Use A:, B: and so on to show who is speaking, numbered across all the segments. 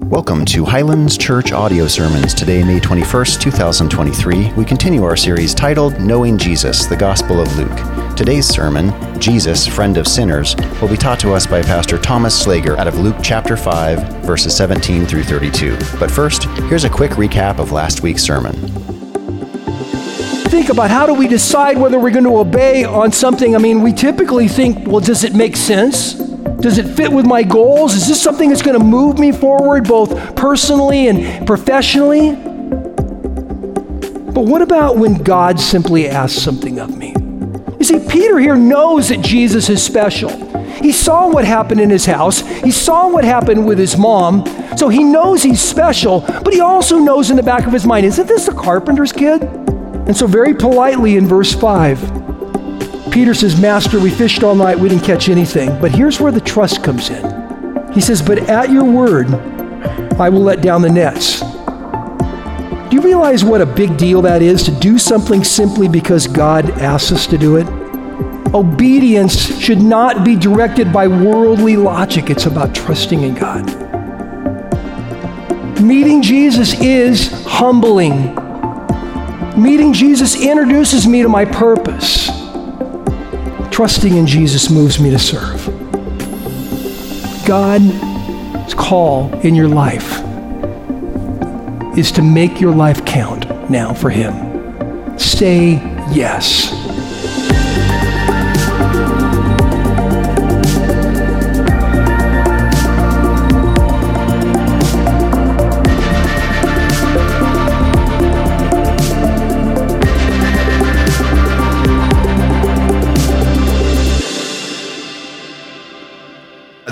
A: Welcome to Highlands Church Audio Sermons. Today, May 21st, 2023, we continue our series titled Knowing Jesus, the Gospel of Luke. Today's sermon, Jesus, Friend of Sinners, will be taught to us by Pastor Thomas Slager out of Luke chapter 5, verses 17 through 32. But first, here's a quick recap of last week's sermon.
B: Think about how do we decide whether we're going to obey on something? I mean, we typically think, well, does it make sense? Does it fit with my goals? Is this something that's going to move me forward both personally and professionally? But what about when God simply asks something of me? You see, Peter here knows that Jesus is special. He saw what happened in his house, he saw what happened with his mom, so he knows he's special, but he also knows in the back of his mind, isn't this a carpenter's kid? And so, very politely in verse 5, Peter says, Master, we fished all night, we didn't catch anything. But here's where the trust comes in. He says, But at your word, I will let down the nets. Do you realize what a big deal that is to do something simply because God asks us to do it? Obedience should not be directed by worldly logic, it's about trusting in God. Meeting Jesus is humbling. Meeting Jesus introduces me to my purpose. Trusting in Jesus moves me to serve. God's call in your life is to make your life count now for Him. Say yes.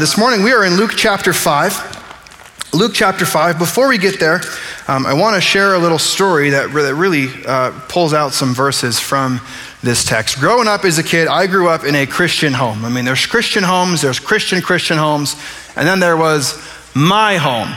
C: This morning we are in Luke chapter 5. Luke chapter 5. Before we get there, um, I want to share a little story that, that really uh, pulls out some verses from this text. Growing up as a kid, I grew up in a Christian home. I mean, there's Christian homes, there's Christian Christian homes, and then there was my home.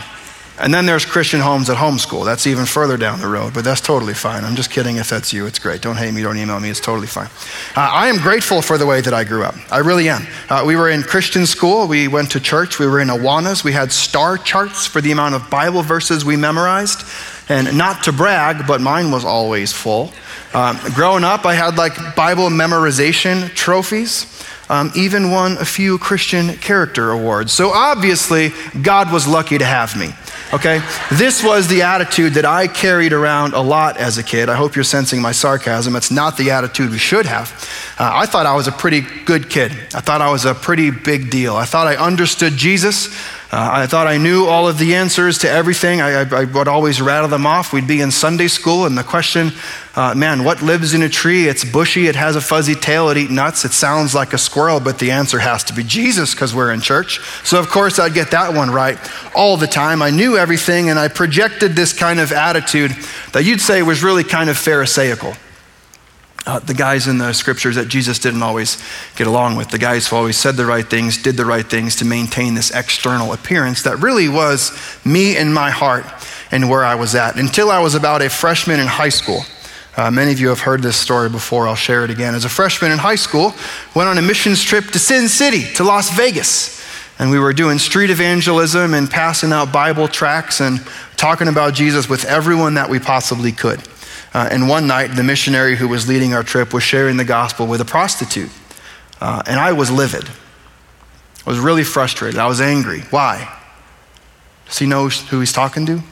C: And then there's Christian homes at homeschool. That's even further down the road, but that's totally fine. I'm just kidding if that's you. It's great. Don't hate me, don't email me. It's totally fine. Uh, I am grateful for the way that I grew up. I really am. Uh, we were in Christian school. We went to church. We were in Awanas. We had star charts for the amount of Bible verses we memorized. And not to brag, but mine was always full. Um, growing up, I had like Bible memorization trophies. Um, even won a few Christian character awards. So obviously, God was lucky to have me. Okay? This was the attitude that I carried around a lot as a kid. I hope you're sensing my sarcasm. It's not the attitude we should have. Uh, I thought I was a pretty good kid. I thought I was a pretty big deal. I thought I understood Jesus. Uh, I thought I knew all of the answers to everything. I, I, I, would always rattle them off. We'd be in Sunday school, and the question, uh, man, what lives in a tree? It's bushy, it has a fuzzy tail, it eats nuts, it sounds like a squirrel, but the answer has to be Jesus because we're in church. So, of course, I'd get that one right all the time. I knew everything, and I projected this kind of attitude that you'd say was really kind of Pharisaical uh, the guys in the scriptures that Jesus didn't always get along with, the guys who always said the right things, did the right things to maintain this external appearance that really was me and my heart and where I was at until I was about a freshman in high school. Uh, many of you have heard this story before. I'll share it again. As a freshman in high school, went on a missions trip to Sin City, to Las Vegas. And we were doing street evangelism and passing out Bible tracts and talking about Jesus with everyone that we possibly could. Uh, and one night, the missionary who was leading our trip was sharing the gospel with a prostitute. Uh, and I was livid. I was really frustrated. I was angry. Why? Does he know who he's talking to?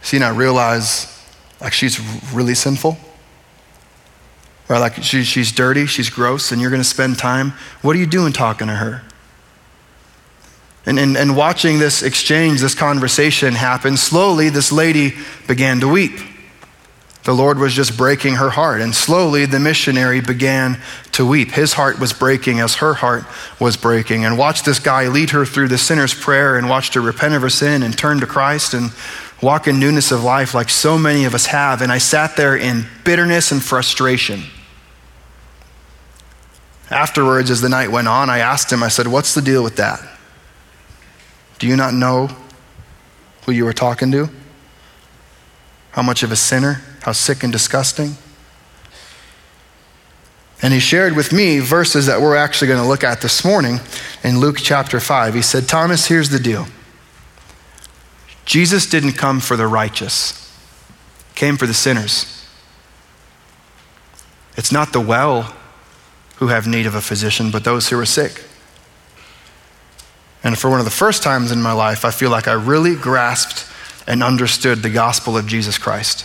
C: Does he not realize like she's really sinful? right? like she, she's dirty, she's gross, and you're going to spend time? What are you doing talking to her? And, and, and watching this exchange, this conversation happen, slowly this lady began to weep. The Lord was just breaking her heart. And slowly the missionary began to weep. His heart was breaking as her heart was breaking. And watched this guy lead her through the sinner's prayer and watched her repent of her sin and turn to Christ and walk in newness of life like so many of us have. And I sat there in bitterness and frustration. Afterwards, as the night went on, I asked him, I said, What's the deal with that? Do you not know who you were talking to? How much of a sinner? How sick and disgusting? And he shared with me verses that we're actually going to look at this morning in Luke chapter 5. He said, Thomas, here's the deal. Jesus didn't come for the righteous, came for the sinners. It's not the well who have need of a physician, but those who are sick. And for one of the first times in my life, I feel like I really grasped and understood the gospel of Jesus Christ.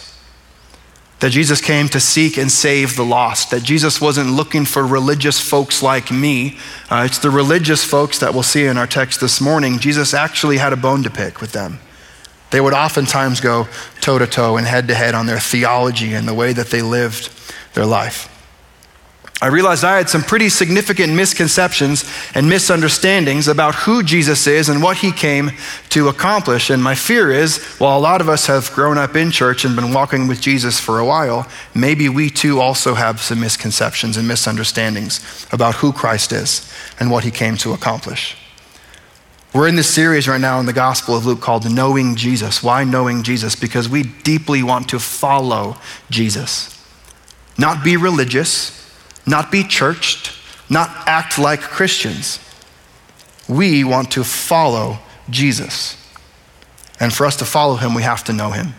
C: That Jesus came to seek and save the lost. That Jesus wasn't looking for religious folks like me. Uh, it's the religious folks that we'll see in our text this morning. Jesus actually had a bone to pick with them. They would oftentimes go toe to toe and head to head on their theology and the way that they lived their life. I realized I had some pretty significant misconceptions and misunderstandings about who Jesus is and what he came to accomplish. And my fear is, while a lot of us have grown up in church and been walking with Jesus for a while, maybe we too also have some misconceptions and misunderstandings about who Christ is and what he came to accomplish. We're in this series right now in the Gospel of Luke called Knowing Jesus. Why knowing Jesus? Because we deeply want to follow Jesus, not be religious not be churched, not act like Christians. We want to follow Jesus. And for us to follow him, we have to know him.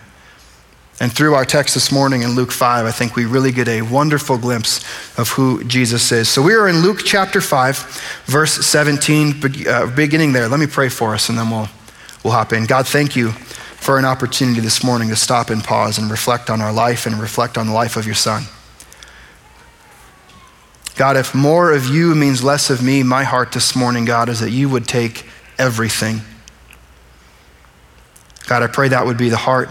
C: And through our text this morning in Luke 5, I think we really get a wonderful glimpse of who Jesus is. So we are in Luke chapter 5, verse 17, uh, beginning there. Let me pray for us and then we'll, we'll hop in. God, thank you for an opportunity this morning to stop and pause and reflect on our life and reflect on the life of your son. God, if more of you means less of me, my heart this morning, God, is that you would take everything. God, I pray that would be the heart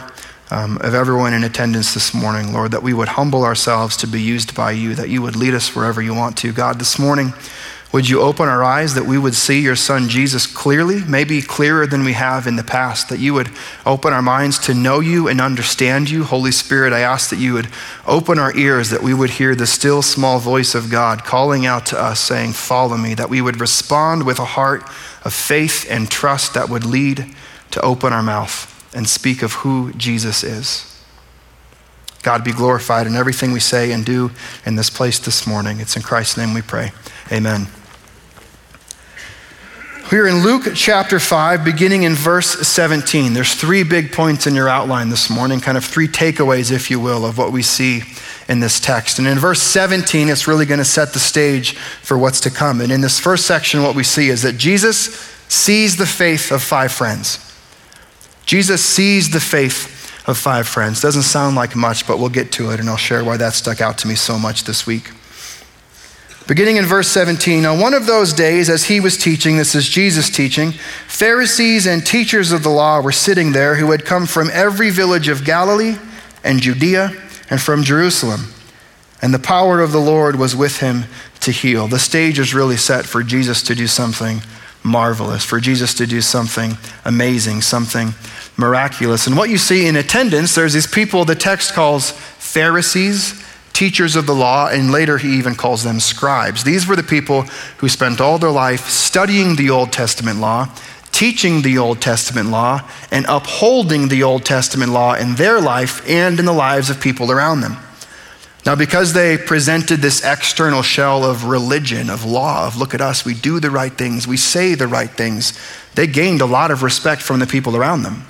C: um, of everyone in attendance this morning, Lord, that we would humble ourselves to be used by you, that you would lead us wherever you want to. God, this morning, would you open our eyes that we would see your son Jesus clearly, maybe clearer than we have in the past, that you would open our minds to know you and understand you. Holy Spirit, I ask that you would open our ears, that we would hear the still small voice of God calling out to us, saying, Follow me, that we would respond with a heart of faith and trust that would lead to open our mouth and speak of who Jesus is. God be glorified in everything we say and do in this place this morning. It's in Christ's name we pray. Amen. We're in Luke chapter 5, beginning in verse 17. There's three big points in your outline this morning, kind of three takeaways, if you will, of what we see in this text. And in verse 17, it's really going to set the stage for what's to come. And in this first section, what we see is that Jesus sees the faith of five friends. Jesus sees the faith of five friends. Doesn't sound like much, but we'll get to it, and I'll share why that stuck out to me so much this week. Beginning in verse 17, on one of those days, as he was teaching, this is Jesus teaching, Pharisees and teachers of the law were sitting there who had come from every village of Galilee and Judea and from Jerusalem. And the power of the Lord was with him to heal. The stage is really set for Jesus to do something marvelous, for Jesus to do something amazing, something miraculous. And what you see in attendance, there's these people the text calls Pharisees teachers of the law, and later he even calls them scribes. These were the people who spent all their life studying the Old Testament law, teaching the Old Testament law, and upholding the Old Testament law in their life and in the lives of people around them. Now, because they presented this external shell of religion, of law, of look at us, we do the right things, we say the right things, they gained a lot of respect from the people around them.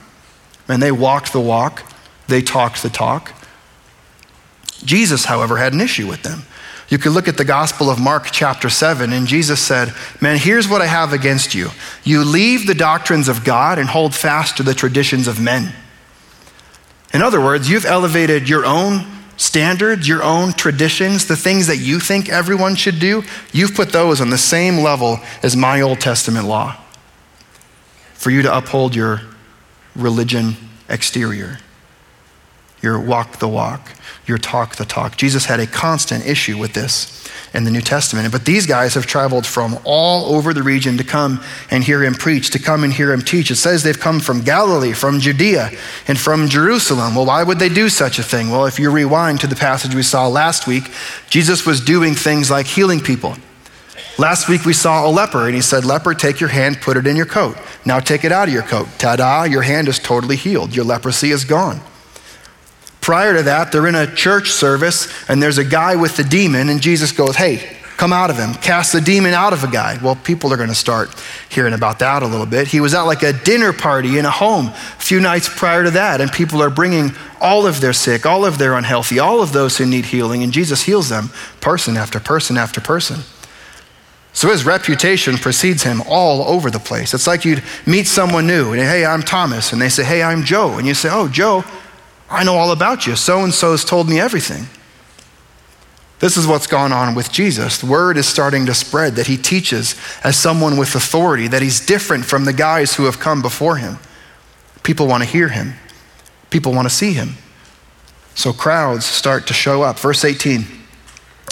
C: And they walked the walk, they talked the talk. Jesus, however, had an issue with them. You could look at the Gospel of Mark, chapter 7, and Jesus said, Man, here's what I have against you. You leave the doctrines of God and hold fast to the traditions of men. In other words, you've elevated your own standards, your own traditions, the things that you think everyone should do, you've put those on the same level as my Old Testament law for you to uphold your religion exterior, your walk the walk your talk the talk. Jesus had a constant issue with this in the New Testament. But these guys have traveled from all over the region to come and hear him preach, to come and hear him teach. It says they've come from Galilee, from Judea, and from Jerusalem. Well, why would they do such a thing? Well, if you rewind to the passage we saw last week, Jesus was doing things like healing people. Last week we saw a leper, and he said, Leper, take your hand, put it in your coat. Now take it out of your coat. Ta da, your hand is totally healed. Your leprosy is gone. Prior to that, they're in a church service and there's a guy with the demon, and Jesus goes, Hey, come out of him, cast the demon out of a guy. Well, people are going to start hearing about that a little bit. He was at like a dinner party in a home a few nights prior to that, and people are bringing all of their sick, all of their unhealthy, all of those who need healing, and Jesus heals them person after person after person. So his reputation precedes him all over the place. It's like you'd meet someone new, and hey, I'm Thomas, and they say, hey, I'm Joe, and you say, oh, Joe, I know all about you. So and so has told me everything. This is what's gone on with Jesus. The word is starting to spread that he teaches as someone with authority, that he's different from the guys who have come before him. People want to hear him, people want to see him. So crowds start to show up. Verse 18.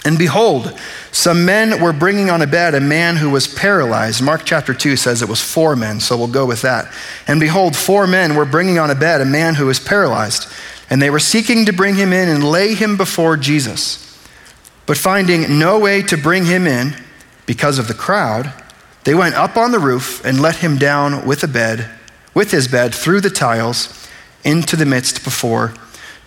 C: And behold, some men were bringing on a bed a man who was paralyzed. Mark chapter 2 says it was four men, so we'll go with that. And behold, four men were bringing on a bed a man who was paralyzed. And they were seeking to bring him in and lay him before Jesus. But finding no way to bring him in because of the crowd, they went up on the roof and let him down with a bed, with his bed through the tiles into the midst before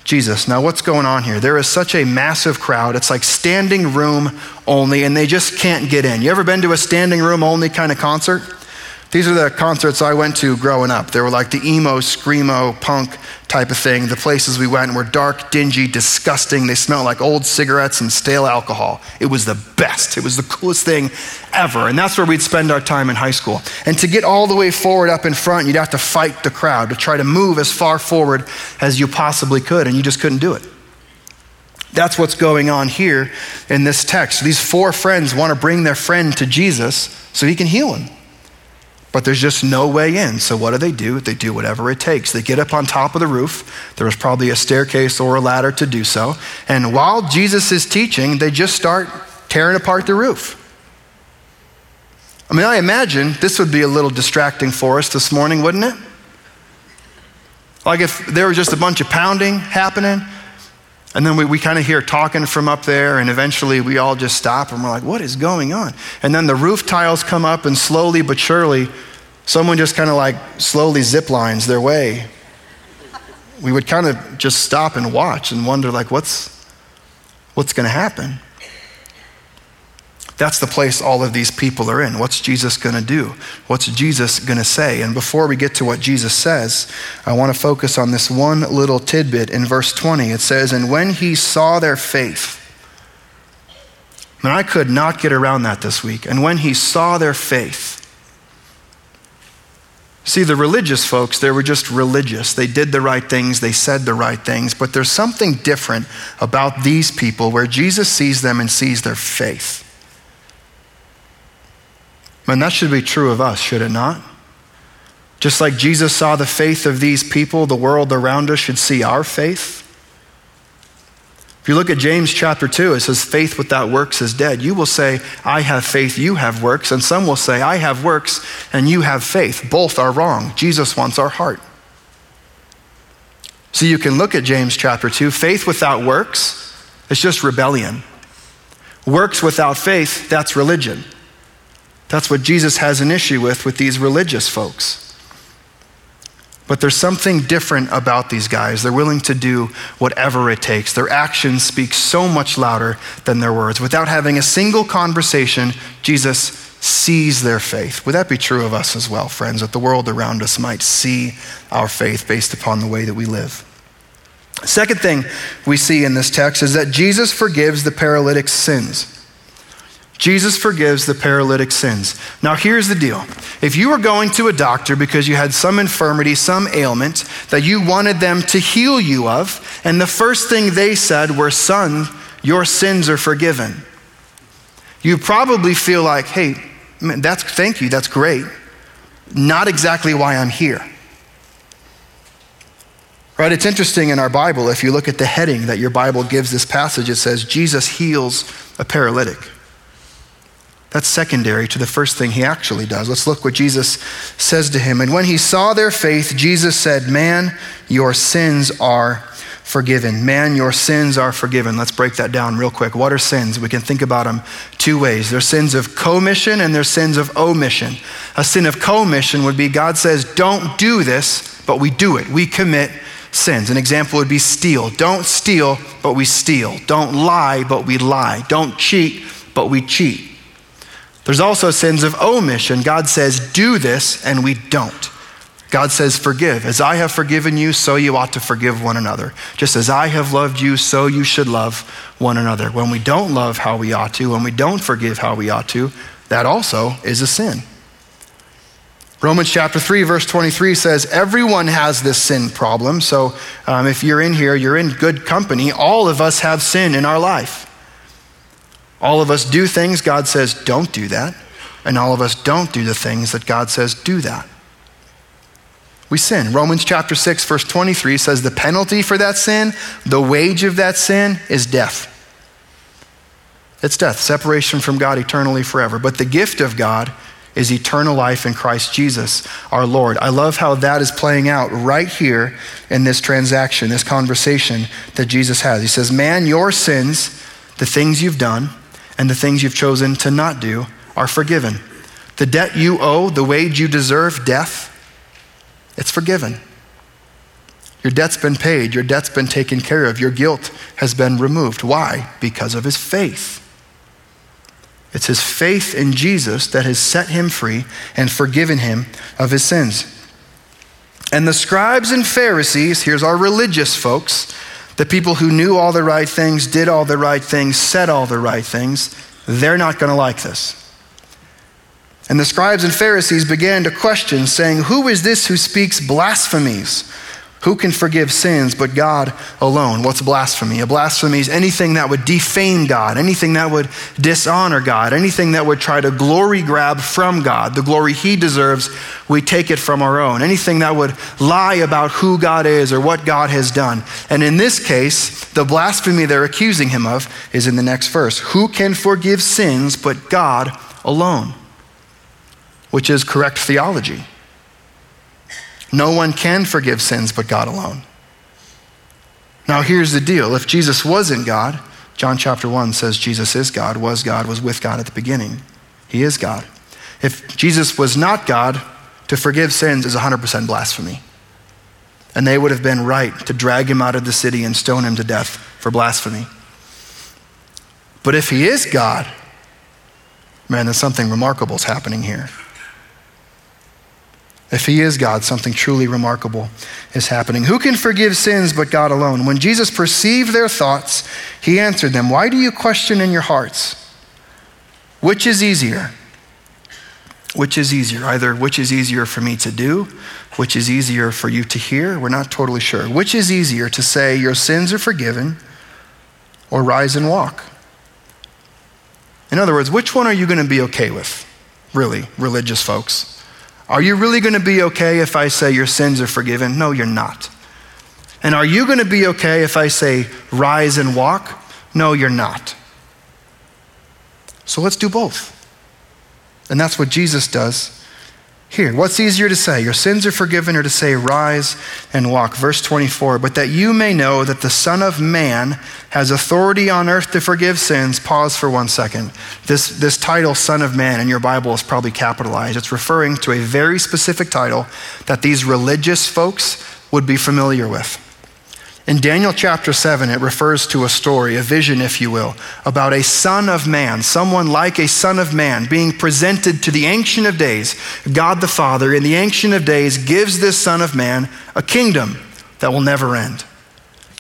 C: Jesus. Now, what's going on here? There is such a massive crowd. It's like standing room only, and they just can't get in. You ever been to a standing room only kind of concert? These are the concerts I went to growing up. They were like the emo, screamo, punk type of thing. The places we went were dark, dingy, disgusting. They smelled like old cigarettes and stale alcohol. It was the best. It was the coolest thing ever. And that's where we'd spend our time in high school. And to get all the way forward up in front, you'd have to fight the crowd to try to move as far forward as you possibly could, and you just couldn't do it. That's what's going on here in this text. These four friends want to bring their friend to Jesus so he can heal him. But there's just no way in. So what do they do? They do whatever it takes. They get up on top of the roof. There was probably a staircase or a ladder to do so. And while Jesus is teaching, they just start tearing apart the roof. I mean, I imagine this would be a little distracting for us this morning, wouldn't it? Like if there was just a bunch of pounding happening, and then we, we kind of hear talking from up there, and eventually we all just stop and we're like, what is going on? And then the roof tiles come up, and slowly but surely, someone just kind of like slowly zip lines their way. We would kind of just stop and watch and wonder, like, what's, what's going to happen? That's the place all of these people are in. What's Jesus going to do? What's Jesus going to say? And before we get to what Jesus says, I want to focus on this one little tidbit in verse 20. It says, And when he saw their faith, and I could not get around that this week. And when he saw their faith, See, the religious folks, they were just religious. They did the right things, they said the right things, but there's something different about these people where Jesus sees them and sees their faith. And that should be true of us, should it not? Just like Jesus saw the faith of these people, the world around us should see our faith. If you look at James chapter 2, it says, faith without works is dead. You will say, I have faith, you have works. And some will say, I have works, and you have faith. Both are wrong. Jesus wants our heart. So you can look at James chapter 2. Faith without works is just rebellion. Works without faith, that's religion. That's what Jesus has an issue with with these religious folks. But there's something different about these guys. They're willing to do whatever it takes. Their actions speak so much louder than their words. Without having a single conversation, Jesus sees their faith. Would that be true of us as well, friends? That the world around us might see our faith based upon the way that we live. Second thing we see in this text is that Jesus forgives the paralytic's sins. Jesus forgives the paralytic sins. Now, here's the deal. If you were going to a doctor because you had some infirmity, some ailment that you wanted them to heal you of, and the first thing they said were, Son, your sins are forgiven, you probably feel like, Hey, man, that's, thank you, that's great. Not exactly why I'm here. Right? It's interesting in our Bible, if you look at the heading that your Bible gives this passage, it says, Jesus heals a paralytic. That's secondary to the first thing he actually does. Let's look what Jesus says to him. And when he saw their faith, Jesus said, Man, your sins are forgiven. Man, your sins are forgiven. Let's break that down real quick. What are sins? We can think about them two ways. There's sins of commission and there's sins of omission. A sin of commission would be God says, Don't do this, but we do it. We commit sins. An example would be steal. Don't steal, but we steal. Don't lie, but we lie. Don't cheat, but we cheat. There's also sins of omission. God says, do this, and we don't. God says, forgive. As I have forgiven you, so you ought to forgive one another. Just as I have loved you, so you should love one another. When we don't love how we ought to, when we don't forgive how we ought to, that also is a sin. Romans chapter 3, verse 23 says, Everyone has this sin problem. So um, if you're in here, you're in good company. All of us have sin in our life. All of us do things God says, don't do that. And all of us don't do the things that God says, do that. We sin. Romans chapter 6, verse 23 says, The penalty for that sin, the wage of that sin, is death. It's death, separation from God eternally forever. But the gift of God is eternal life in Christ Jesus, our Lord. I love how that is playing out right here in this transaction, this conversation that Jesus has. He says, Man, your sins, the things you've done, and the things you've chosen to not do are forgiven. The debt you owe, the wage you deserve, death, it's forgiven. Your debt's been paid, your debt's been taken care of, your guilt has been removed. Why? Because of his faith. It's his faith in Jesus that has set him free and forgiven him of his sins. And the scribes and Pharisees, here's our religious folks, the people who knew all the right things, did all the right things, said all the right things, they're not going to like this. And the scribes and Pharisees began to question, saying, Who is this who speaks blasphemies? Who can forgive sins but God alone? What's blasphemy? A blasphemy is anything that would defame God, anything that would dishonor God, anything that would try to glory grab from God. The glory He deserves, we take it from our own. Anything that would lie about who God is or what God has done. And in this case, the blasphemy they're accusing Him of is in the next verse Who can forgive sins but God alone? Which is correct theology. No one can forgive sins but God alone. Now, here's the deal if Jesus wasn't God, John chapter 1 says Jesus is God, was God, was with God at the beginning. He is God. If Jesus was not God, to forgive sins is 100% blasphemy. And they would have been right to drag him out of the city and stone him to death for blasphemy. But if he is God, man, then something remarkable is happening here. If he is God, something truly remarkable is happening. Who can forgive sins but God alone? When Jesus perceived their thoughts, he answered them, Why do you question in your hearts? Which is easier? Which is easier? Either which is easier for me to do, which is easier for you to hear? We're not totally sure. Which is easier to say, Your sins are forgiven, or rise and walk? In other words, which one are you going to be okay with? Really, religious folks. Are you really going to be okay if I say your sins are forgiven? No, you're not. And are you going to be okay if I say rise and walk? No, you're not. So let's do both. And that's what Jesus does here. What's easier to say? Your sins are forgiven, or to say, rise and walk? Verse 24, but that you may know that the Son of Man has authority on earth to forgive sins. Pause for one second. This, this title, Son of Man, in your Bible is probably capitalized. It's referring to a very specific title that these religious folks would be familiar with. In Daniel chapter 7, it refers to a story, a vision, if you will, about a son of man, someone like a son of man, being presented to the Ancient of Days. God the Father, in the Ancient of Days, gives this son of man a kingdom that will never end,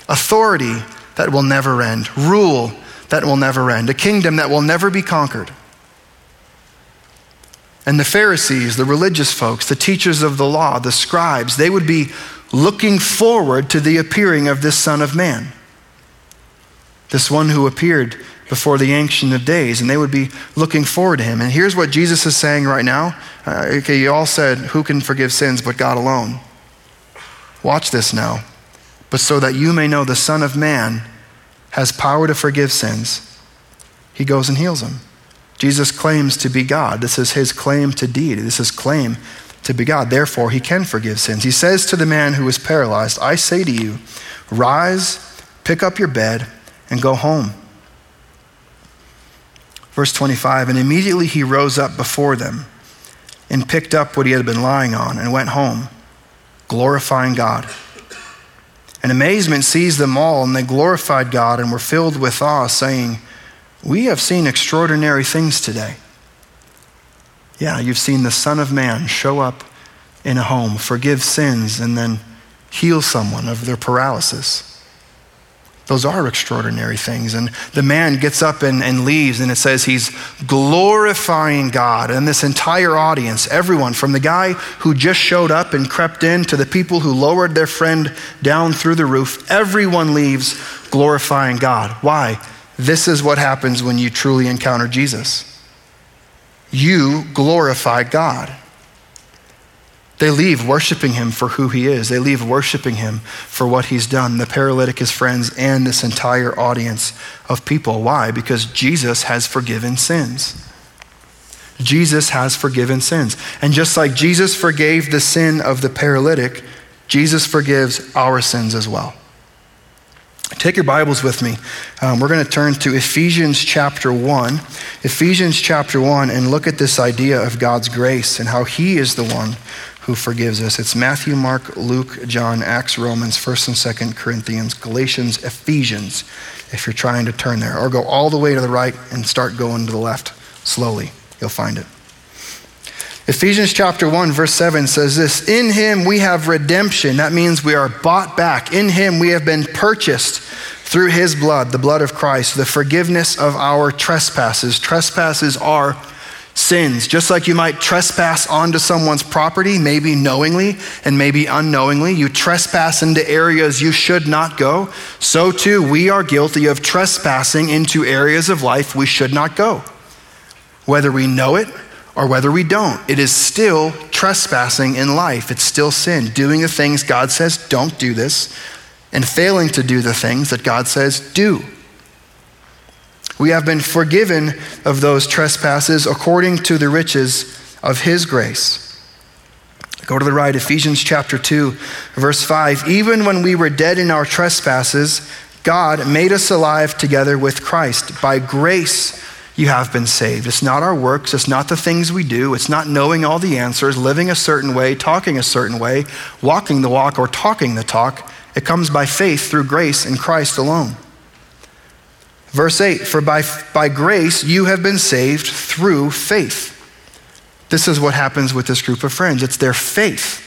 C: authority that will never end, rule that will never end, a kingdom that will never be conquered. And the Pharisees, the religious folks, the teachers of the law, the scribes, they would be looking forward to the appearing of this Son of Man. This one who appeared before the Ancient of Days, and they would be looking forward to him. And here's what Jesus is saying right now. Uh, okay, you all said, Who can forgive sins but God alone? Watch this now. But so that you may know the Son of Man has power to forgive sins, he goes and heals them. Jesus claims to be God. This is his claim to deity. This is claim to be God. Therefore, he can forgive sins. He says to the man who was paralyzed, I say to you, rise, pick up your bed, and go home. Verse 25, and immediately he rose up before them and picked up what he had been lying on and went home, glorifying God. And amazement seized them all, and they glorified God and were filled with awe, saying, We have seen extraordinary things today. Yeah, you've seen the Son of Man show up in a home, forgive sins, and then heal someone of their paralysis. Those are extraordinary things. And the man gets up and, and, leaves, and it says he's glorifying God. And this entire audience, everyone, from the guy who just showed up and crept in to the people who lowered their friend down through the roof, everyone leaves glorifying God. Why? This is what happens when you truly encounter Jesus. You glorify God. They leave worshiping him for who he is. They leave worshiping him for what he's done. The paralytic, his friends, and this entire audience of people. Why? Because Jesus has forgiven sins. Jesus has forgiven sins. And just like Jesus forgave the sin of the paralytic, Jesus forgives our sins as well. Take your Bibles with me. Um, we're going to turn to Ephesians chapter 1. Ephesians chapter 1, and look at this idea of God's grace and how He is the one who forgives us. It's Matthew, Mark, Luke, John, Acts, Romans, 1st and 2nd Corinthians, Galatians, Ephesians, if you're trying to turn there. Or go all the way to the right and start going to the left slowly. You'll find it. Ephesians chapter 1, verse 7 says this In him we have redemption. That means we are bought back. In him we have been purchased through his blood, the blood of Christ, the forgiveness of our trespasses. Trespasses are sins. Just like you might trespass onto someone's property, maybe knowingly and maybe unknowingly, you trespass into areas you should not go, so too we are guilty of trespassing into areas of life we should not go. Whether we know it or whether we don't, it is still trespassing in life. It's still sin. Doing the things God says, don't do this, and failing to do the things that God says, do. We have been forgiven of those trespasses according to the riches of his grace. Go to the right, Ephesians chapter 2, verse 5. Even when we were dead in our trespasses, God made us alive together with Christ. By grace, you have been saved. It's not our works, it's not the things we do, it's not knowing all the answers, living a certain way, talking a certain way, walking the walk, or talking the talk. It comes by faith through grace in Christ alone. Verse 8 For by, by grace you have been saved through faith. This is what happens with this group of friends it's their faith.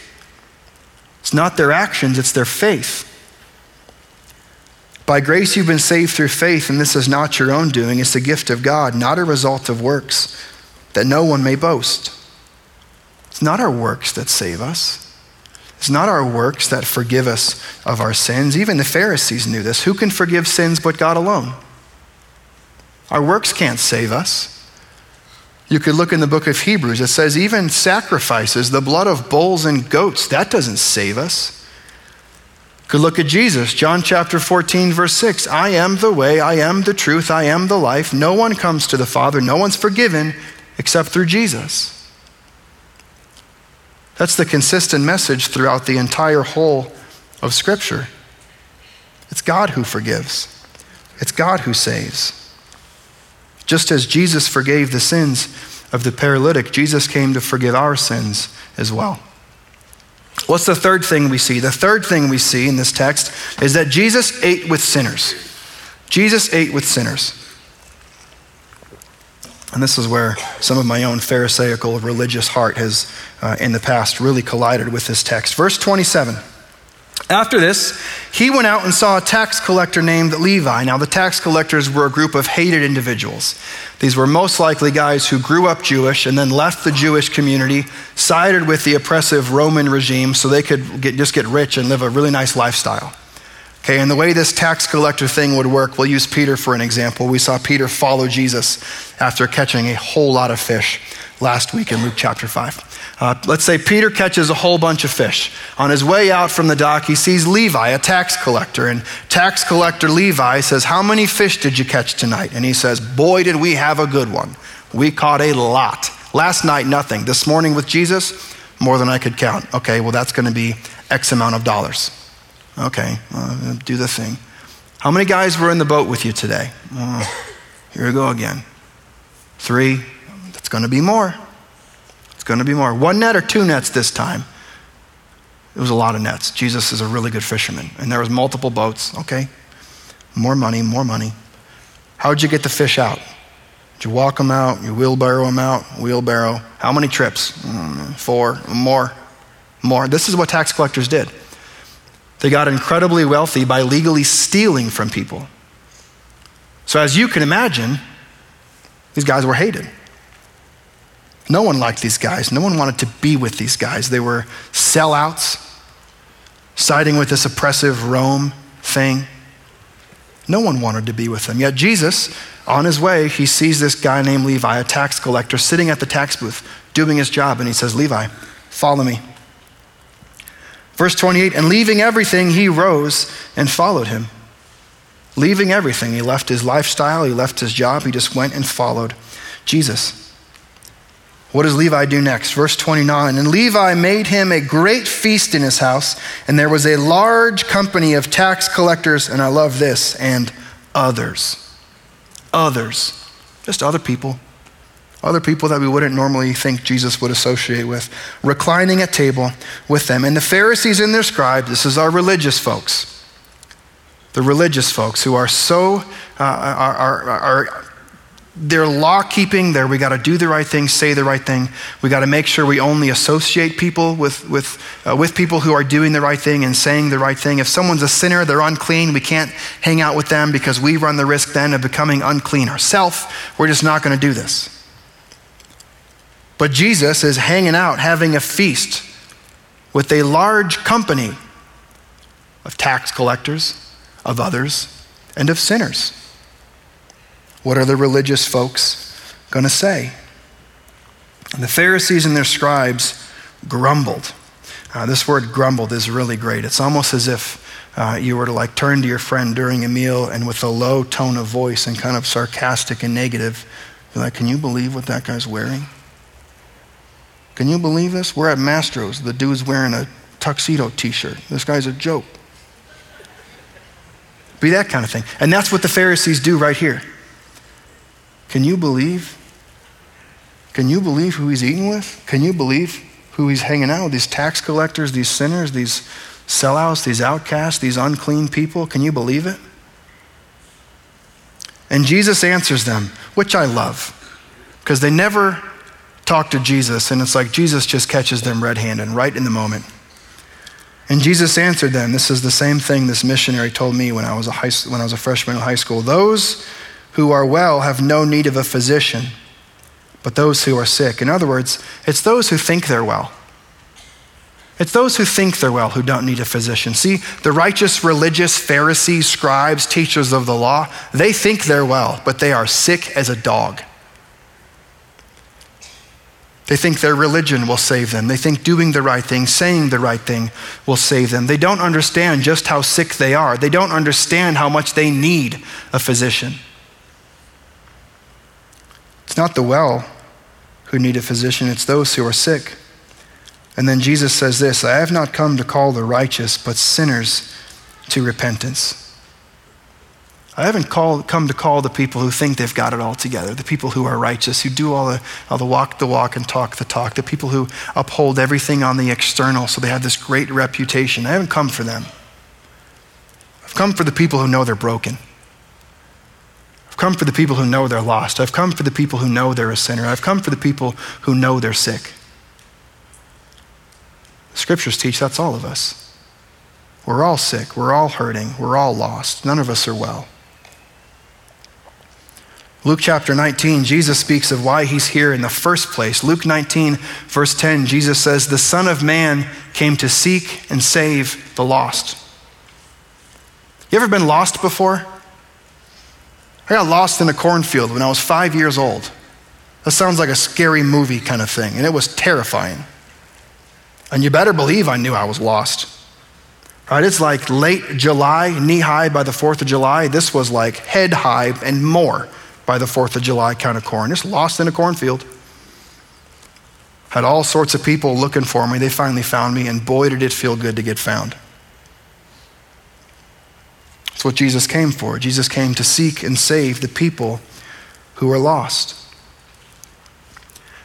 C: It's not their actions, it's their faith. By grace you've been saved through faith, and this is not your own doing, it's a gift of God, not a result of works, that no one may boast. It's not our works that save us. It's not our works that forgive us of our sins. Even the Pharisees knew this. Who can forgive sins but God alone? Our works can't save us. You could look in the book of Hebrews. It says, even sacrifices, the blood of bulls and goats, that doesn't save us. Could look at Jesus, John chapter 14, verse 6. I am the way, I am the truth, I am the life. No one comes to the Father, no one's forgiven except through Jesus. That's the consistent message throughout the entire whole of Scripture. It's God who forgives, it's God who saves. Just as Jesus forgave the sins of the paralytic, Jesus came to forgive our sins as well. What's the third thing we see? The third thing we see in this text is that Jesus ate with sinners. Jesus ate with sinners. And this is where some of my own Pharisaical religious heart has, uh, in the past, really collided with this text. Verse 27. After this, he went out and saw a tax collector named Levi. Now, the tax collectors were a group of hated individuals. These were most likely guys who grew up Jewish and then left the Jewish community, sided with the oppressive Roman regime so they could get, just get rich and live a really nice lifestyle. Okay, and the way this tax collector thing would work, we'll use Peter for an example. We saw Peter follow Jesus after catching a whole lot of fish last week in Luke chapter 5. Uh, let's say Peter catches a whole bunch of fish. On his way out from the dock, he sees Levi, a tax collector. And tax collector Levi says, How many fish did you catch tonight? And he says, Boy, did we have a good one. We caught a lot. Last night, nothing. This morning with Jesus, more than I could count. Okay, well, that's going to be X amount of dollars. Okay, uh, do the thing. How many guys were in the boat with you today? Oh, here we go again. Three. That's going to be more going to be more. One net or two nets this time? It was a lot of nets. Jesus is a really good fisherman. And there was multiple boats. Okay. More money, more money. How'd you get the fish out? Did you walk them out? You wheelbarrow them out? Wheelbarrow. How many trips? Mm, four. More. More. This is what tax collectors did. They got incredibly wealthy by legally stealing from people. So, as you can imagine, these guys were hated. No one liked these guys. No one wanted to be with these guys. They were sellouts, siding with this oppressive Rome thing. No one wanted to be with them. Yet Jesus, on his way, he sees this guy named Levi, a tax collector, sitting at the tax booth doing his job, and he says, Levi, follow me. Verse 28 And leaving everything, he rose and followed him. Leaving everything, he left his lifestyle, he left his job, he just went and followed Jesus. What does Levi do next? Verse 29 And Levi made him a great feast in his house, and there was a large company of tax collectors, and I love this, and others. Others. Just other people. Other people that we wouldn't normally think Jesus would associate with, reclining at table with them. And the Pharisees and their scribes, this is our religious folks. The religious folks who are so, uh, are, are, are they're law keeping. There we got to do the right thing say the right thing. We got to make sure we only associate people with, with, uh, with people who are doing the right thing and saying the right thing. If someone's a sinner they're unclean we can't hang out with them because we run the risk then of becoming unclean ourselves we're just not going to do this. But jesus is hanging out having a feast with a large company of tax collectors of others and of sinners what are the religious folks going to say? And the Pharisees and their scribes grumbled. Uh, this word grumbled is really great. It's almost as if uh, you were to like turn to your friend during a meal and with a low tone of voice and kind of sarcastic and negative, be like, Can you believe what that guy's wearing? Can you believe this? We're at Mastro's. The dude's wearing a tuxedo t shirt. This guy's a joke. Be that kind of thing. And that's what the Pharisees do right here. Can you believe? Can you believe who he's eating with? Can you believe who he's hanging out with? These tax collectors, these sinners, these sellouts, these outcasts, these unclean people. Can you believe it? And Jesus answers them, which I love, because they never talk to Jesus, and it's like Jesus just catches them red handed right in the moment. And Jesus answered them. This is the same thing this missionary told me when I was a, high, when I was a freshman in high school. Those who are well have no need of a physician, but those who are sick. In other words, it's those who think they're well. It's those who think they're well who don't need a physician. See, the righteous, religious Pharisees, scribes, teachers of the law, they think they're well, but they are sick as a dog. They think their religion will save them. They think doing the right thing, saying the right thing will save them. They don't understand just how sick they are. They don't understand how much they need a physician. Not the well who need a physician, it's those who are sick. And then Jesus says this I have not come to call the righteous, but sinners to repentance. I haven't called, come to call the people who think they've got it all together, the people who are righteous, who do all the, all the walk the walk and talk the talk, the people who uphold everything on the external so they have this great reputation. I haven't come for them. I've come for the people who know they're broken come for the people who know they're lost. I've come for the people who know they're a sinner. I've come for the people who know they're sick. The scriptures teach that's all of us. We're all sick. We're all hurting. We're all lost. None of us are well. Luke chapter 19, Jesus speaks of why he's here in the first place. Luke 19, verse 10, Jesus says, The Son of Man came to seek and save the lost. You ever been lost before? I got lost in a cornfield when I was five years old. That sounds like a scary movie kind of thing, and it was terrifying. And you better believe I knew I was lost. Right? It's like late July, knee high by the 4th of July. This was like head high and more by the 4th of July kind of corn. Just lost in a cornfield. Had all sorts of people looking for me. They finally found me, and boy, did it feel good to get found. That's what Jesus came for. Jesus came to seek and save the people who are lost.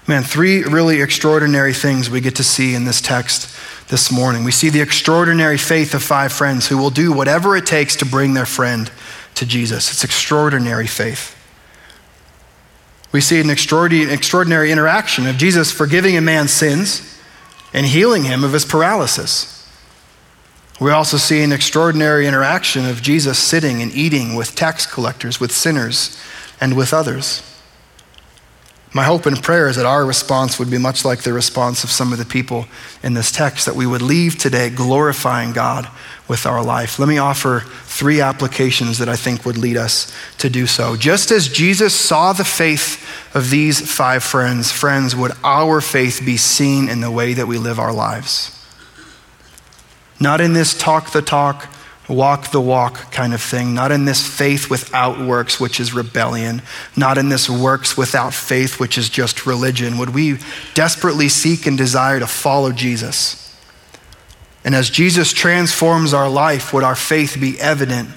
C: Man, three really extraordinary things we get to see in this text this morning. We see the extraordinary faith of five friends who will do whatever it takes to bring their friend to Jesus. It's extraordinary faith. We see an extraordinary interaction of Jesus forgiving a man's sins and healing him of his paralysis. We also see an extraordinary interaction of Jesus sitting and eating with tax collectors, with sinners, and with others. My hope and prayer is that our response would be much like the response of some of the people in this text, that we would leave today glorifying God with our life. Let me offer three applications that I think would lead us to do so. Just as Jesus saw the faith of these five friends, friends, would our faith be seen in the way that we live our lives? Not in this talk the talk, walk the walk kind of thing, not in this faith without works, which is rebellion, not in this works without faith, which is just religion. Would we desperately seek and desire to follow Jesus? And as Jesus transforms our life, would our faith be evident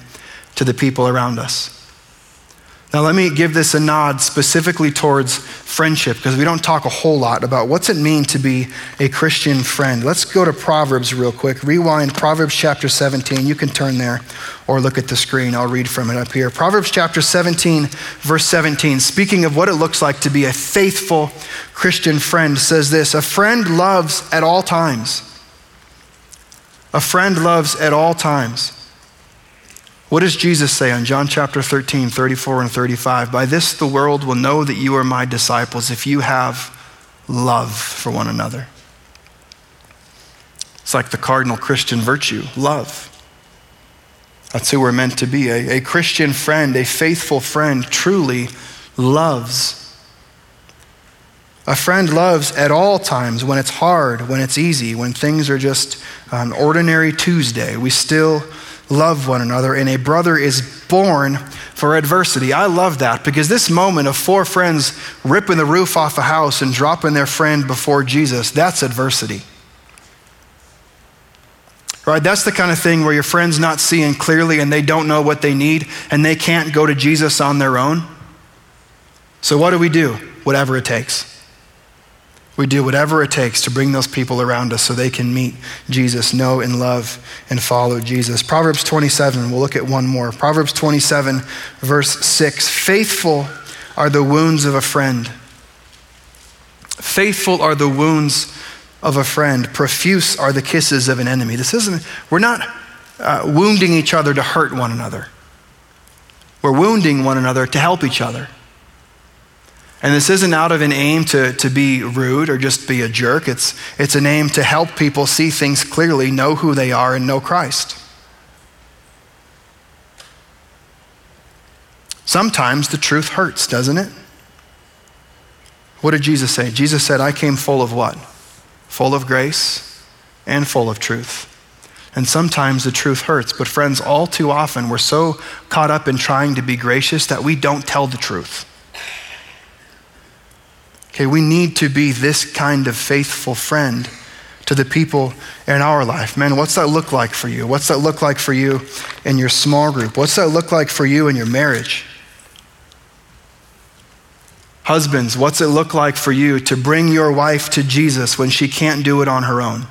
C: to the people around us? Now, let me give this a nod specifically towards friendship because we don't talk a whole lot about what's it mean to be a Christian friend. Let's go to Proverbs real quick. Rewind Proverbs chapter 17. You can turn there or look at the screen. I'll read from it up here. Proverbs chapter 17, verse 17, speaking of what it looks like to be a faithful Christian friend, says this A friend loves at all times. A friend loves at all times. What does Jesus say in John chapter 13, 34 and 35? By this the world will know that you are my disciples if you have love for one another. It's like the cardinal Christian virtue love. That's who we're meant to be. A, a Christian friend, a faithful friend, truly loves. A friend loves at all times when it's hard, when it's easy, when things are just an ordinary Tuesday. We still love one another, and a brother is born for adversity. I love that because this moment of four friends ripping the roof off a house and dropping their friend before Jesus, that's adversity. Right? That's the kind of thing where your friend's not seeing clearly and they don't know what they need and they can't go to Jesus on their own. So, what do we do? Whatever it takes. We do whatever it takes to bring those people around us so they can meet Jesus, know and love and follow Jesus. Proverbs 27, we'll look at one more. Proverbs 27, verse 6 Faithful are the wounds of a friend. Faithful are the wounds of a friend. Profuse are the kisses of an enemy. This isn't, we're not uh, wounding each other to hurt one another. We're wounding one another to help each other. And this isn't out of an aim to, to be rude or just be a jerk. It's, it's an aim to help people see things clearly, know who they are, and know Christ. Sometimes the truth hurts, doesn't it? What did Jesus say? Jesus said, I came full of what? Full of grace and full of truth. And sometimes the truth hurts. But, friends, all too often we're so caught up in trying to be gracious that we don't tell the truth. Okay, we need to be this kind of faithful friend to the people in our life. Man, what's that look like for you? What's that look like for you in your small group? What's that look like for you in your marriage? Husbands, what's it look like for you to bring your wife to Jesus when she can't do it on her own?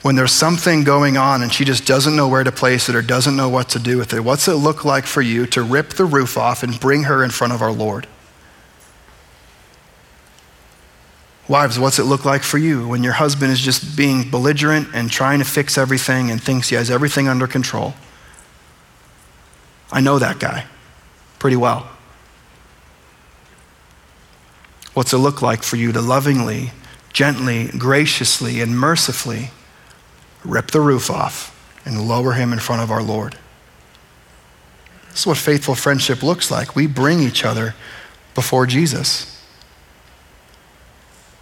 C: When there's something going on and she just doesn't know where to place it or doesn't know what to do with it, what's it look like for you to rip the roof off and bring her in front of our Lord? Wives, what's it look like for you when your husband is just being belligerent and trying to fix everything and thinks he has everything under control? I know that guy pretty well. What's it look like for you to lovingly, gently, graciously, and mercifully rip the roof off and lower him in front of our Lord? This is what faithful friendship looks like. We bring each other before Jesus.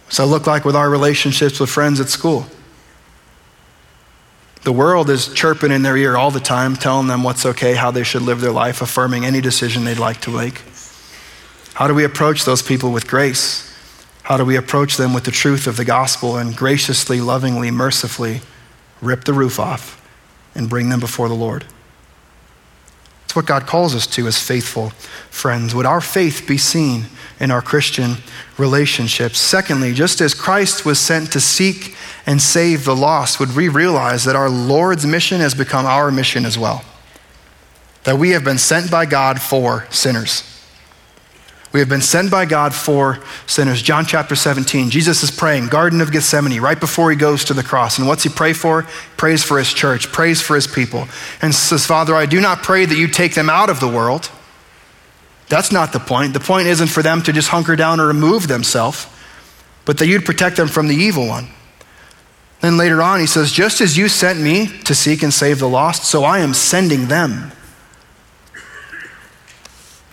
C: So look like with our relationships with friends at school. The world is chirping in their ear all the time, telling them what's okay, how they should live their life, affirming any decision they'd like to make. How do we approach those people with grace? How do we approach them with the truth of the gospel and graciously, lovingly, mercifully rip the roof off and bring them before the Lord? It's what God calls us to as faithful friends. Would our faith be seen in our Christian relationships? Secondly, just as Christ was sent to seek and save the lost, would we realize that our Lord's mission has become our mission as well? that we have been sent by God for sinners. We have been sent by God for sinners. John chapter 17, Jesus is praying, Garden of Gethsemane, right before he goes to the cross. And what's he pray for? Prays for his church, prays for his people. And says, Father, I do not pray that you take them out of the world. That's not the point. The point isn't for them to just hunker down or remove themselves, but that you'd protect them from the evil one. Then later on, he says, Just as you sent me to seek and save the lost, so I am sending them.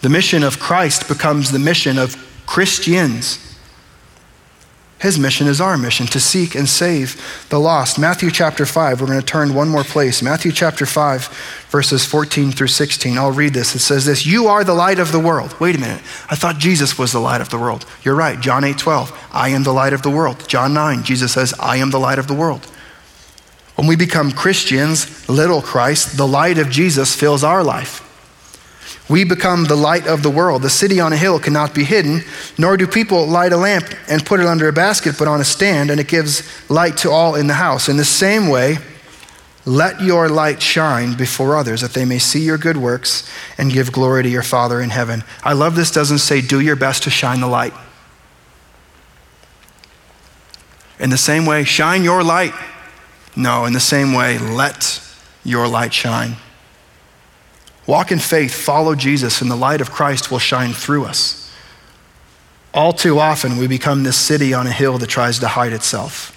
C: The mission of Christ becomes the mission of Christians. His mission is our mission to seek and save the lost. Matthew chapter 5, we're going to turn one more place. Matthew chapter 5, verses 14 through 16. I'll read this. It says this You are the light of the world. Wait a minute. I thought Jesus was the light of the world. You're right. John 8 12. I am the light of the world. John 9, Jesus says, I am the light of the world. When we become Christians, little Christ, the light of Jesus fills our life. We become the light of the world. The city on a hill cannot be hidden, nor do people light a lamp and put it under a basket, but on a stand, and it gives light to all in the house. In the same way, let your light shine before others, that they may see your good works and give glory to your Father in heaven. I love this doesn't say, do your best to shine the light. In the same way, shine your light. No, in the same way, let your light shine. Walk in faith, follow Jesus, and the light of Christ will shine through us. All too often, we become this city on a hill that tries to hide itself.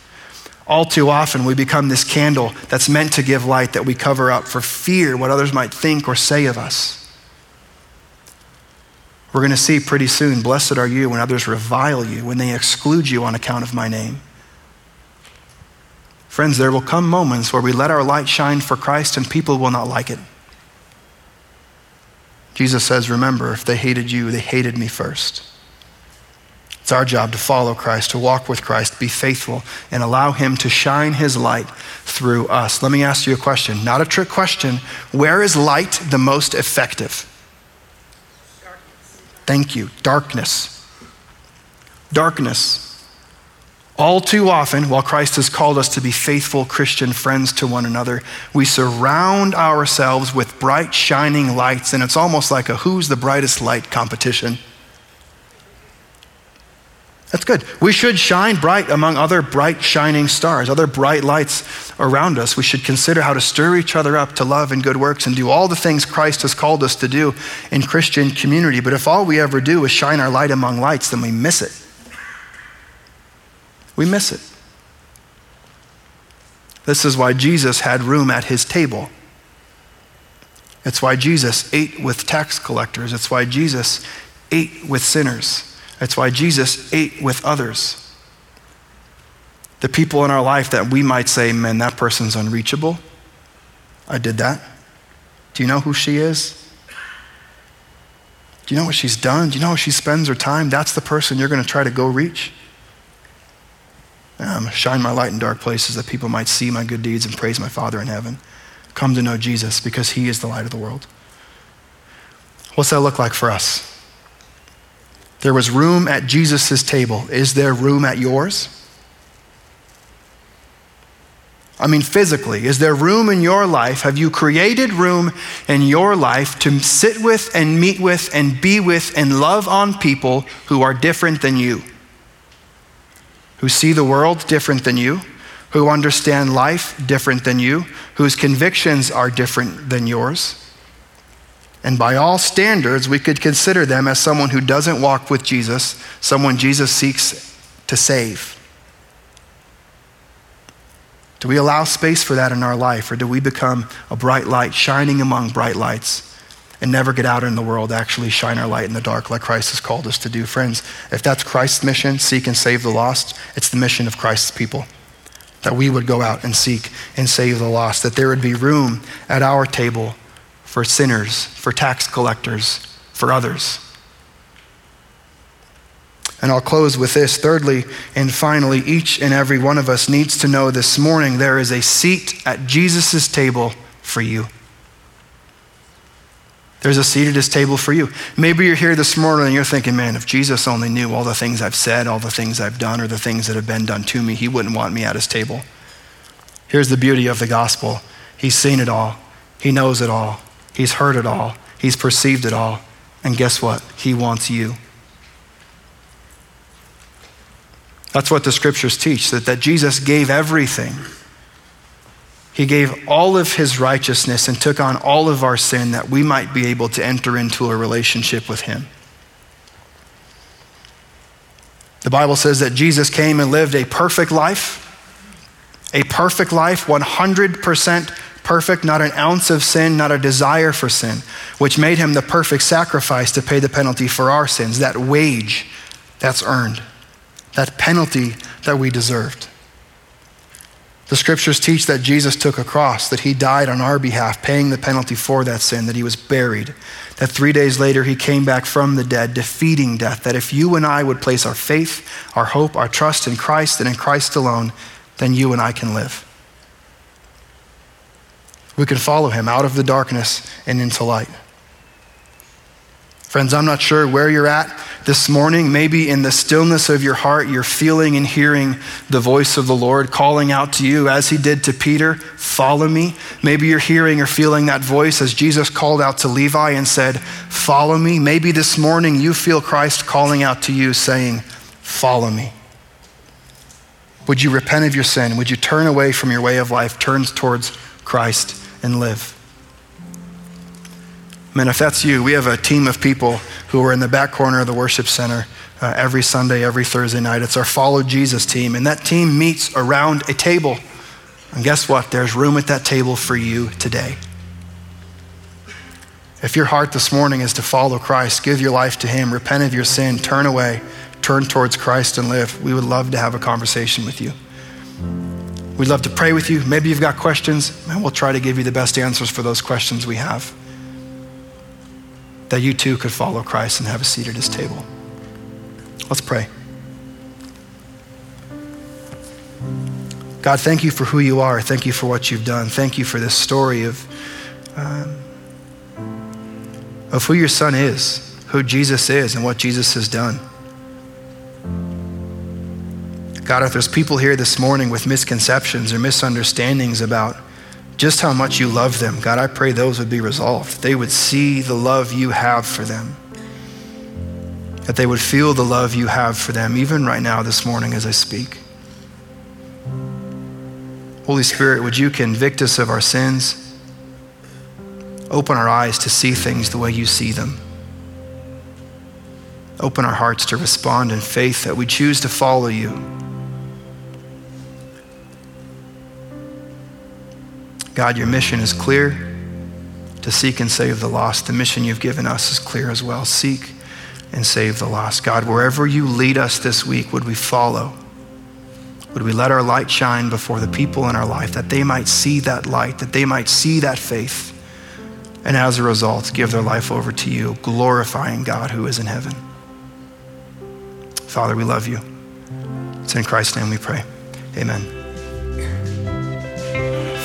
C: All too often, we become this candle that's meant to give light that we cover up for fear what others might think or say of us. We're going to see pretty soon, blessed are you when others revile you, when they exclude you on account of my name. Friends, there will come moments where we let our light shine for Christ and people will not like it. Jesus says, Remember, if they hated you, they hated me first. It's our job to follow Christ, to walk with Christ, be faithful, and allow Him to shine His light through us. Let me ask you a question, not a trick question. Where is light the most effective? Darkness. Thank you. Darkness. Darkness. All too often, while Christ has called us to be faithful Christian friends to one another, we surround ourselves with bright, shining lights, and it's almost like a who's the brightest light competition. That's good. We should shine bright among other bright, shining stars, other bright lights around us. We should consider how to stir each other up to love and good works and do all the things Christ has called us to do in Christian community. But if all we ever do is shine our light among lights, then we miss it we miss it. This is why Jesus had room at his table. It's why Jesus ate with tax collectors. It's why Jesus ate with sinners. It's why Jesus ate with others. The people in our life that we might say, man, that person's unreachable. I did that. Do you know who she is? Do you know what she's done? Do you know how she spends her time? That's the person you're going to try to go reach um, shine my light in dark places that people might see my good deeds and praise my Father in heaven. Come to know Jesus because he is the light of the world. What's that look like for us? There was room at Jesus' table. Is there room at yours? I mean, physically, is there room in your life? Have you created room in your life to sit with and meet with and be with and love on people who are different than you? who see the world different than you, who understand life different than you, whose convictions are different than yours. And by all standards, we could consider them as someone who doesn't walk with Jesus, someone Jesus seeks to save. Do we allow space for that in our life, or do we become a bright light shining among bright lights? and never get out in the world, actually shine our light in the dark like Christ has called us to do. Friends, if that's Christ's mission, seek and save the lost, it's the mission of Christ's people. That we would go out and seek and save the lost, that there would be room at our table for sinners, for tax collectors, for others. And I'll close with this. Thirdly and finally, each and every one of us needs to know this morning there is a seat at Jesus' table for you. There's a seat at his table for you. Maybe you're here this morning and you're thinking, man, if Jesus only knew all the things I've said, all the things I've done, or the things that have been done to me, he wouldn't want me at his table. Here's the beauty of the gospel He's seen it all, He knows it all, He's heard it all. He's perceived it all. And guess what? He wants you. That's what the scriptures teach that, that Jesus gave everything. He gave all of his righteousness and took on all of our sin that we might be able to enter into a relationship with him. The Bible says that Jesus came and lived a perfect life, a perfect life, 100% perfect, not an ounce of sin, not a desire for sin, which made him the perfect sacrifice to pay the penalty for our sins, that wage that's earned, that penalty that we deserved. The scriptures teach that Jesus took a cross, that he died on our behalf, paying the penalty for that sin, that he was buried, that three days later he came back from the dead, defeating death, that if you and I would place our faith, our hope, our trust in Christ and in Christ alone, then you and I can live. We can follow him out of the darkness and into light. Friends, I'm not sure where you're at this morning. Maybe in the stillness of your heart, you're feeling and hearing the voice of the Lord calling out to you as he did to Peter, Follow me. Maybe you're hearing or feeling that voice as Jesus called out to Levi and said, Follow me. Maybe this morning you feel Christ calling out to you saying, Follow me. Would you repent of your sin? Would you turn away from your way of life, turn towards Christ, and live? Man, if that's you, we have a team of people who are in the back corner of the worship center uh, every Sunday, every Thursday night. It's our Follow Jesus team. And that team meets around a table. And guess what? There's room at that table for you today. If your heart this morning is to follow Christ, give your life to Him, repent of your sin, turn away, turn towards Christ and live, we would love to have a conversation with you. We'd love to pray with you. Maybe you've got questions, and we'll try to give you the best answers for those questions we have that you too could follow Christ and have a seat at his table. Let's pray. God, thank you for who you are. Thank you for what you've done. Thank you for this story of, um, of who your son is, who Jesus is, and what Jesus has done. God, if there's people here this morning with misconceptions or misunderstandings about just how much you love them. God, I pray those would be resolved. They would see the love you have for them. That they would feel the love you have for them, even right now, this morning, as I speak. Holy Spirit, would you convict us of our sins? Open our eyes to see things the way you see them. Open our hearts to respond in faith that we choose to follow you God, your mission is clear to seek and save the lost. The mission you've given us is clear as well. Seek and save the lost. God, wherever you lead us this week, would we follow? Would we let our light shine before the people in our life that they might see that light, that they might see that faith, and as a result, give their life over to you, glorifying God who is in heaven? Father, we love you. It's in Christ's name we pray. Amen.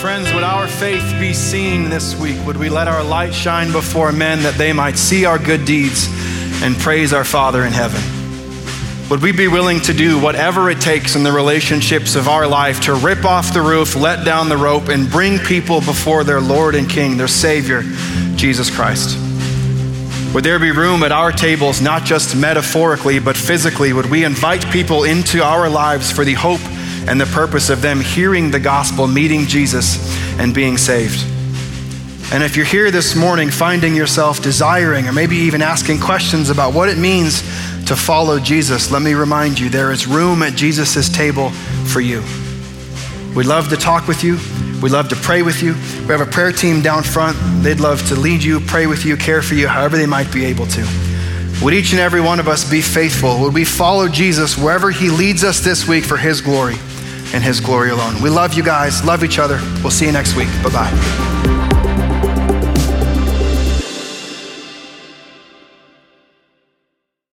C: Friends, would our faith be seen this week? Would we let our light shine before men that they might see our good deeds and praise our Father in heaven? Would we be willing to do whatever it takes in the relationships of our life to rip off the roof, let down the rope, and bring people before their Lord and King, their Savior, Jesus Christ? Would there be room at our tables, not just metaphorically, but physically? Would we invite people into our lives for the hope and the purpose of them hearing the gospel, meeting Jesus, and being saved. And if you're here this morning finding yourself desiring or maybe even asking questions about what it means to follow Jesus, let me remind you there is room at Jesus' table for you. We'd love to talk with you. We'd love to pray with you. We have a prayer team down front. They'd love to lead you, pray with you, care for you, however they might be able to. Would each and every one of us be faithful? Would we follow Jesus wherever he leads us this week for his glory? And His glory alone. We love you guys, love each other. We'll see you next week. Bye bye.